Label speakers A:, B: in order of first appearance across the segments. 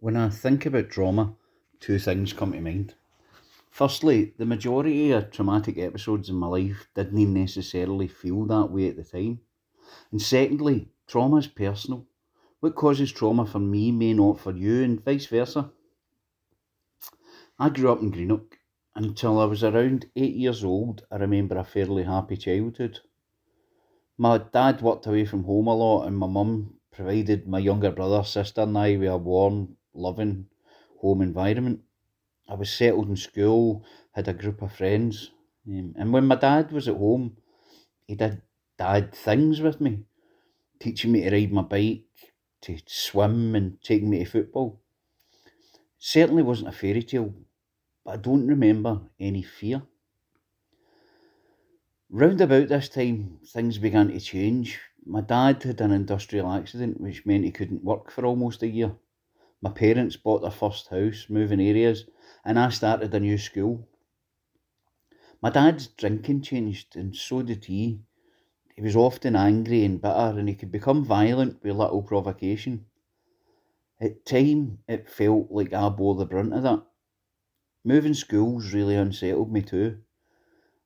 A: When I think about trauma, two things come to mind. Firstly, the majority of traumatic episodes in my life didn't necessarily feel that way at the time. And secondly, trauma is personal. What causes trauma for me may not for you, and vice versa. I grew up in Greenock. Until I was around eight years old, I remember a fairly happy childhood. My dad worked away from home a lot, and my mum provided my younger brother, sister, and I with a warm, loving home environment. I was settled in school, had a group of friends, um, and when my dad was at home, he did dad things with me, teaching me to ride my bike, to swim, and taking me to football. Certainly wasn't a fairy tale, but I don't remember any fear. Round about this time, things began to change. My dad had an industrial accident, which meant he couldn't work for almost a year. My parents bought their first house, moving areas, and I started a new school. My dad's drinking changed, and so did he. He was often angry and bitter, and he could become violent with little provocation. At time, it felt like I bore the brunt of that. Moving schools really unsettled me too.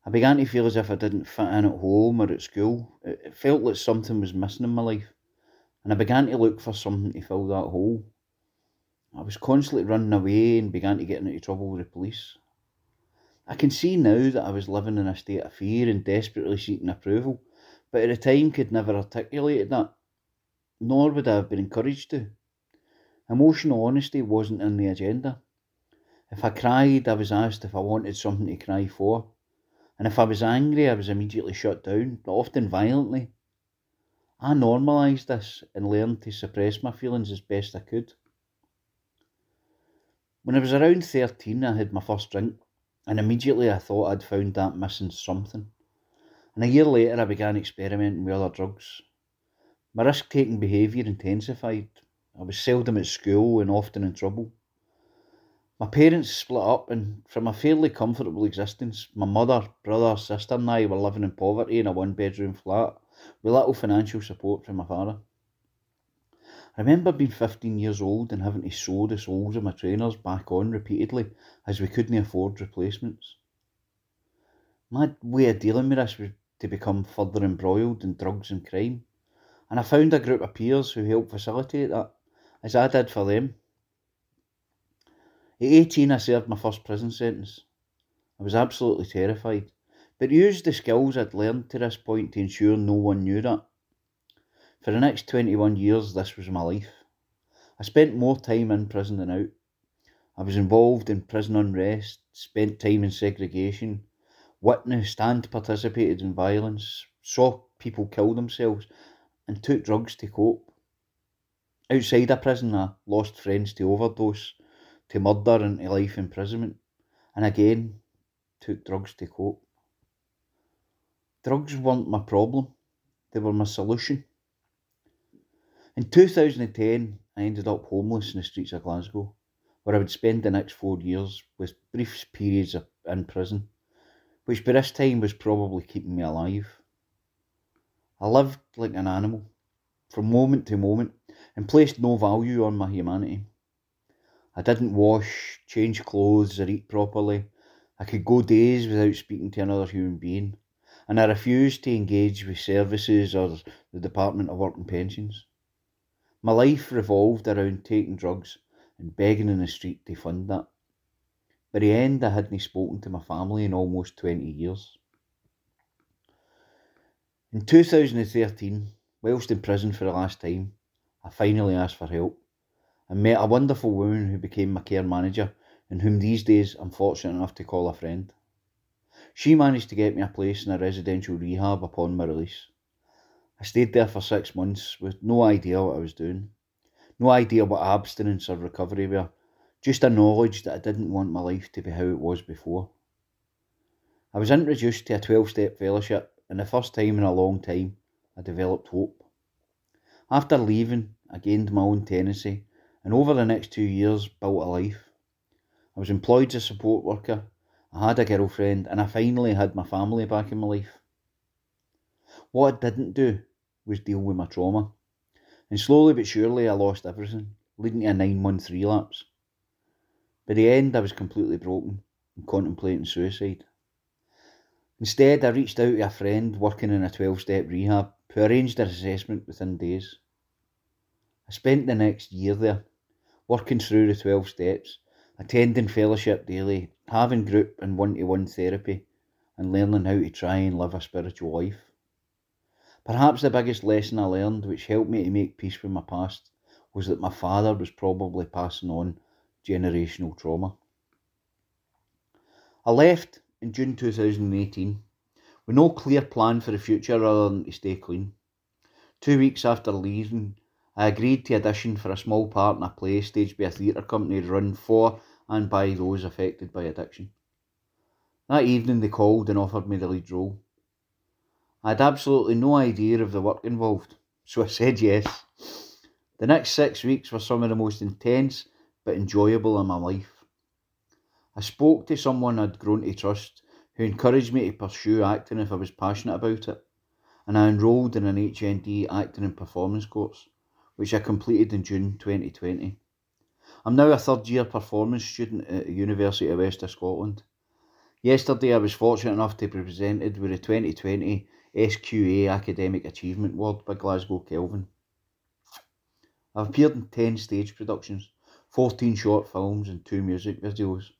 A: I began to feel as if I didn't fit in at home or at school. It felt like something was missing in my life, and I began to look for something to fill that hole. I was constantly running away and began to get into trouble with the police. I can see now that I was living in a state of fear and desperately seeking approval, but at the time could never articulate that, nor would I have been encouraged to. Emotional honesty wasn't in the agenda. If I cried, I was asked if I wanted something to cry for, and if I was angry, I was immediately shut down, often violently. I normalised this and learned to suppress my feelings as best I could. When I was around 13, I had my first drink, and immediately I thought I'd found that missing something. And a year later, I began experimenting with other drugs. My risk taking behaviour intensified. I was seldom at school and often in trouble. My parents split up, and from a fairly comfortable existence, my mother, brother, sister, and I were living in poverty in a one bedroom flat with little financial support from my father. I remember being 15 years old and having to sew the soles of my trainers back on repeatedly as we couldn't afford replacements. My way of dealing with this was to become further embroiled in drugs and crime, and I found a group of peers who helped facilitate that, as I did for them. At 18, I served my first prison sentence. I was absolutely terrified, but used the skills I'd learned to this point to ensure no one knew that. For the next 21 years, this was my life. I spent more time in prison than out. I was involved in prison unrest, spent time in segregation, witnessed and participated in violence, saw people kill themselves, and took drugs to cope. Outside of prison, I lost friends to overdose, to murder, and to life imprisonment, and again took drugs to cope. Drugs weren't my problem, they were my solution. In 2010, I ended up homeless in the streets of Glasgow, where I would spend the next four years with brief periods of, in prison, which by this time was probably keeping me alive. I lived like an animal, from moment to moment, and placed no value on my humanity. I didn't wash, change clothes, or eat properly. I could go days without speaking to another human being, and I refused to engage with services or the Department of Work and Pensions. My life revolved around taking drugs and begging in the street to fund that. By the end, I hadn't spoken to my family in almost 20 years. In 2013, whilst in prison for the last time, I finally asked for help and met a wonderful woman who became my care manager and whom these days I'm fortunate enough to call a friend. She managed to get me a place in a residential rehab upon my release. I stayed there for six months with no idea what I was doing, no idea what abstinence or recovery were, just a knowledge that I didn't want my life to be how it was before. I was introduced to a 12 step fellowship, and the first time in a long time, I developed hope. After leaving, I gained my own tenancy, and over the next two years, built a life. I was employed as a support worker, I had a girlfriend, and I finally had my family back in my life. What I didn't do was deal with my trauma. And slowly but surely I lost everything leading to a nine month relapse. By the end, I was completely broken and contemplating suicide. Instead, I reached out to a friend working in a 12 step rehab who arranged an assessment within days. I spent the next year there, working through the 12 steps, attending fellowship daily, having group and one to one therapy, and learning how to try and live a spiritual life. Perhaps the biggest lesson I learned, which helped me to make peace with my past, was that my father was probably passing on generational trauma. I left in June 2018 with no clear plan for the future other than to stay clean. Two weeks after leaving, I agreed to audition for a small part in a play staged by a theatre company run for and by those affected by addiction. That evening they called and offered me the lead role. I had absolutely no idea of the work involved, so I said yes. The next six weeks were some of the most intense but enjoyable in my life. I spoke to someone I'd grown to trust who encouraged me to pursue acting if I was passionate about it, and I enrolled in an HND acting and performance course, which I completed in June 2020. I'm now a third year performance student at the University of West of Scotland. Yesterday, I was fortunate enough to be presented with the 2020 SQA Academic Achievement Award by Glasgow Kelvin. I've appeared in 10 stage productions, 14 short films, and two music videos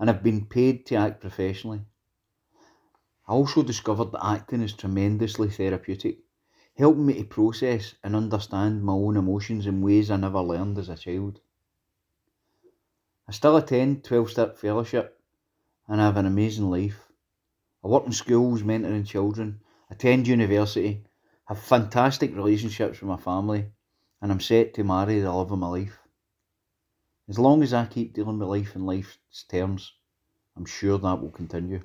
A: and I've been paid to act professionally. I also discovered that acting is tremendously therapeutic, helping me to process and understand my own emotions in ways I never learned as a child. I still attend 12 step fellowship and I have an amazing life. I work in schools mentoring children, attend university, have fantastic relationships with my family, and I'm set to marry the love of my life. As long as I keep dealing with life in life's terms, I'm sure that will continue.